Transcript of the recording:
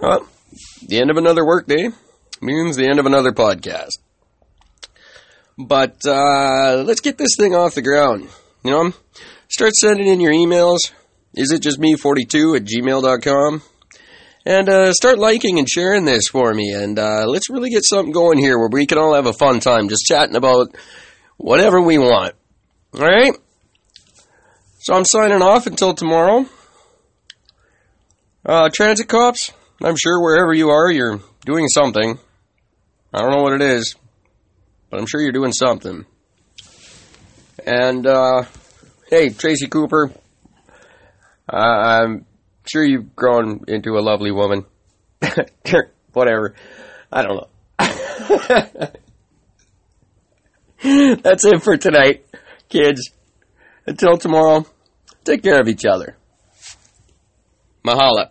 Well, the end of another workday means the end of another podcast. But uh, let's get this thing off the ground. You know, start sending in your emails. Is it just me42 at gmail.com? And uh, start liking and sharing this for me. And uh, let's really get something going here where we can all have a fun time just chatting about whatever we want. All right? So I'm signing off until tomorrow. Uh, transit cops, I'm sure wherever you are, you're doing something. I don't know what it is, but I'm sure you're doing something. And, uh, hey, Tracy Cooper, uh, I'm sure you've grown into a lovely woman. Whatever. I don't know. That's it for tonight, kids. Until tomorrow, take care of each other. Mahala.